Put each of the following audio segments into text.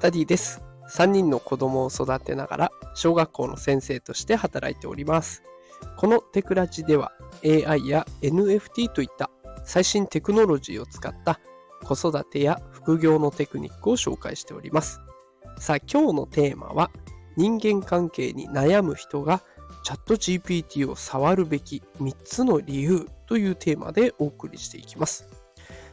ダディです。3人の子供を育てながら小学校の先生として働いております。このテクラジでは AI や NFT といった最新テクノロジーを使った子育てや副業のテクニックを紹介しております。さあ今日のテーマは人間関係に悩む人がチャット GPT を触るべき3つの理由というテーマでお送りしていきます。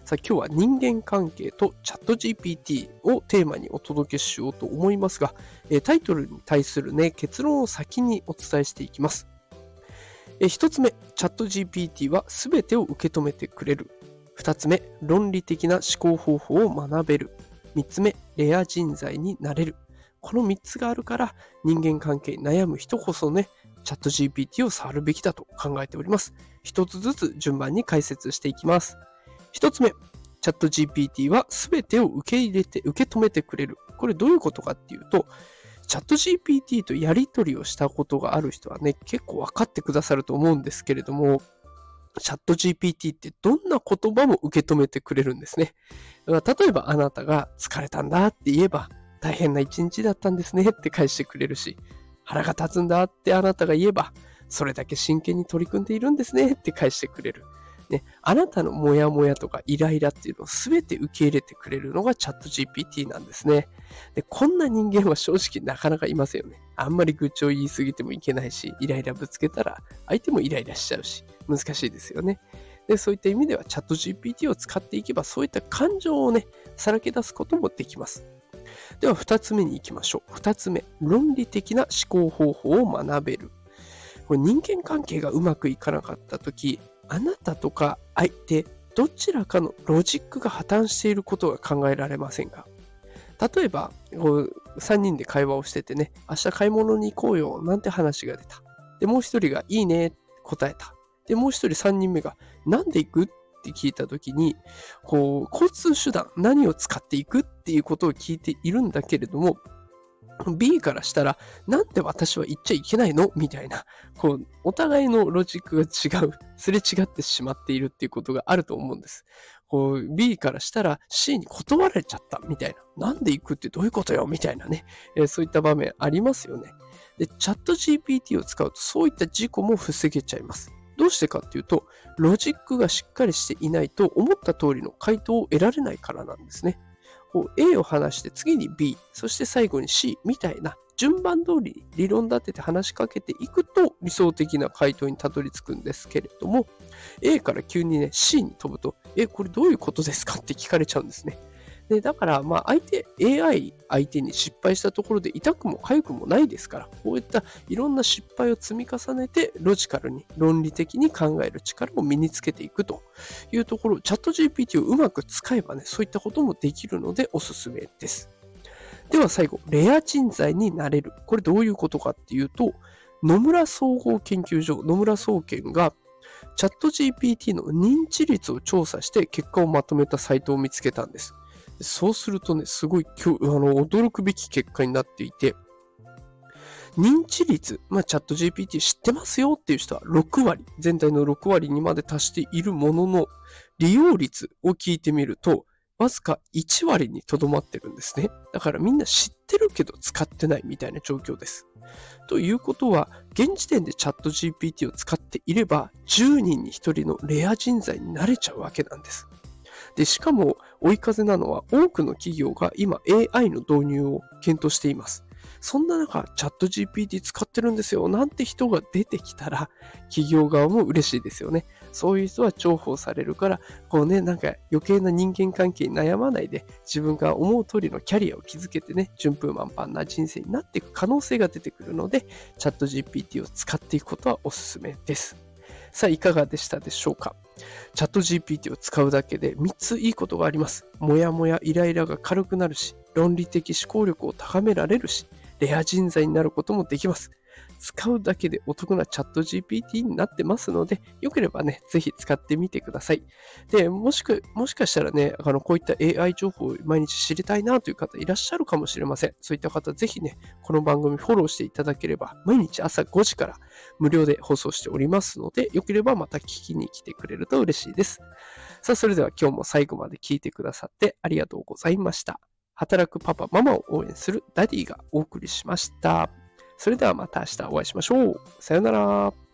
さあ今日は人間関係とチャット GPT をテーマにお届けしようと思いますが、えタイトルに対するね、結論を先にお伝えしていきます。一つ目、チャット GPT は全てを受け止めてくれる。二つ目、論理的な思考方法を学べる。三つ目、レア人材になれる。この三つがあるから人間関係に悩む人こそね、チャット GPT を触るべきだと考えております。一つずつ順番に解説していきます。一つ目、チャット GPT は全てを受け入れて、受け止めてくれる。これどういうことかっていうと、チャット GPT とやり取りをしたことがある人はね、結構分かってくださると思うんですけれども、チャット GPT ってどんな言葉も受け止めてくれるんですね。だから例えばあなたが疲れたんだって言えば、大変な一日だったんですねって返してくれるし、腹が立つんだってあなたが言えば、それだけ真剣に取り組んでいるんですねって返してくれる。ね、あなたのモヤモヤとかイライラっていうのを全て受け入れてくれるのがチャット GPT なんですね。で、こんな人間は正直なかなかいませんよね。あんまり愚痴を言いすぎてもいけないし、イライラぶつけたら相手もイライラしちゃうし、難しいですよね。で、そういった意味ではチャット GPT を使っていけばそういった感情をね、さらけ出すこともできます。では二つ目に行きましょう。二つ目、論理的な思考方法を学べる。これ人間関係がうまくいかなかった時、あなたとか相手、どちらかのロジックが破綻していることが考えられませんが、例えば、3人で会話をしててね、明日買い物に行こうよ、なんて話が出た。で、もう一人がいいね、答えた。で、もう一人3人目が、なんで行くって聞いたときに、こう、交通手段、何を使っていくっていうことを聞いているんだけれども、B からしたら、なんで私は言っちゃいけないの？みたいな、こう、お互いのロジックが違う、すれ違ってしまっているっていうことがあると思うんです。こう、B からしたら C に断られちゃったみたいな。なんで行くってどういうことよ？みたいなね、えー、そういった場面ありますよね。で、チャット GPT を使うとそういった事故も防げちゃいます。どうしてかっていうと、ロジックがしっかりしていないと思った通りの回答を得られないからなんですね。こう A を話して次に B、そして最後に C みたいな順番通り理論立てて話しかけていくと理想的な回答にたどり着くんですけれども、A から急にね C に飛ぶと、え、これどういうことですかって聞かれちゃうんですね。で、だから、まあ、相手、AI 相手に失敗したところで痛くも痒くもないですから、こういったいろんな失敗を積み重ねて、ロジカルに、論理的に考える力を身につけていくというところ、チャット GPT をうまく使えばね、そういったこともできるのでおすすめです。では最後、レア人材になれる。これどういうことかっていうと、野村総合研究所、野村総研がチャット GPT の認知率を調査して結果をまとめたサイトを見つけたんです。そうするとね、すごいあの驚くべき結果になっていて、認知率、まあ、チャット GPT 知ってますよっていう人は6割、全体の6割にまで達しているものの、利用率を聞いてみると、わずか1割にとどまってるんですね。だからみんな知ってるけど使ってないみたいな状況です。ということは、現時点でチャット GPT を使っていれば、10人に1人のレア人材になれちゃうわけなんです。で、しかも追い風なのは多くの企業が今 AI の導入を検討しています。そんな中、チャット GPT 使ってるんですよなんて人が出てきたら、企業側も嬉しいですよね。そういう人は重宝されるから、こうね、なんか余計な人間関係に悩まないで、自分が思う通りのキャリアを築けてね、順風満帆な人生になっていく可能性が出てくるので、チャット GPT を使っていくことはおすすめです。さあ、いかがでしたでしょうか？チャット GPT を使うだけで3ついいことがあります。もやもやイライラが軽くなるし、論理的思考力を高められるし、レア人材になることもできます。使うだけでお得なチャット GPT になってますので、よければね、ぜひ使ってみてください。で、もしく、もしかしたらね、あの、こういった AI 情報を毎日知りたいなという方いらっしゃるかもしれません。そういった方、ぜひね、この番組フォローしていただければ、毎日朝5時から無料で放送しておりますので、よければまた聞きに来てくれると嬉しいです。さあ、それでは今日も最後まで聞いてくださってありがとうございました。働くパパ、ママを応援するダディがお送りしました。それではまた明日お会いしましょう。さよなら。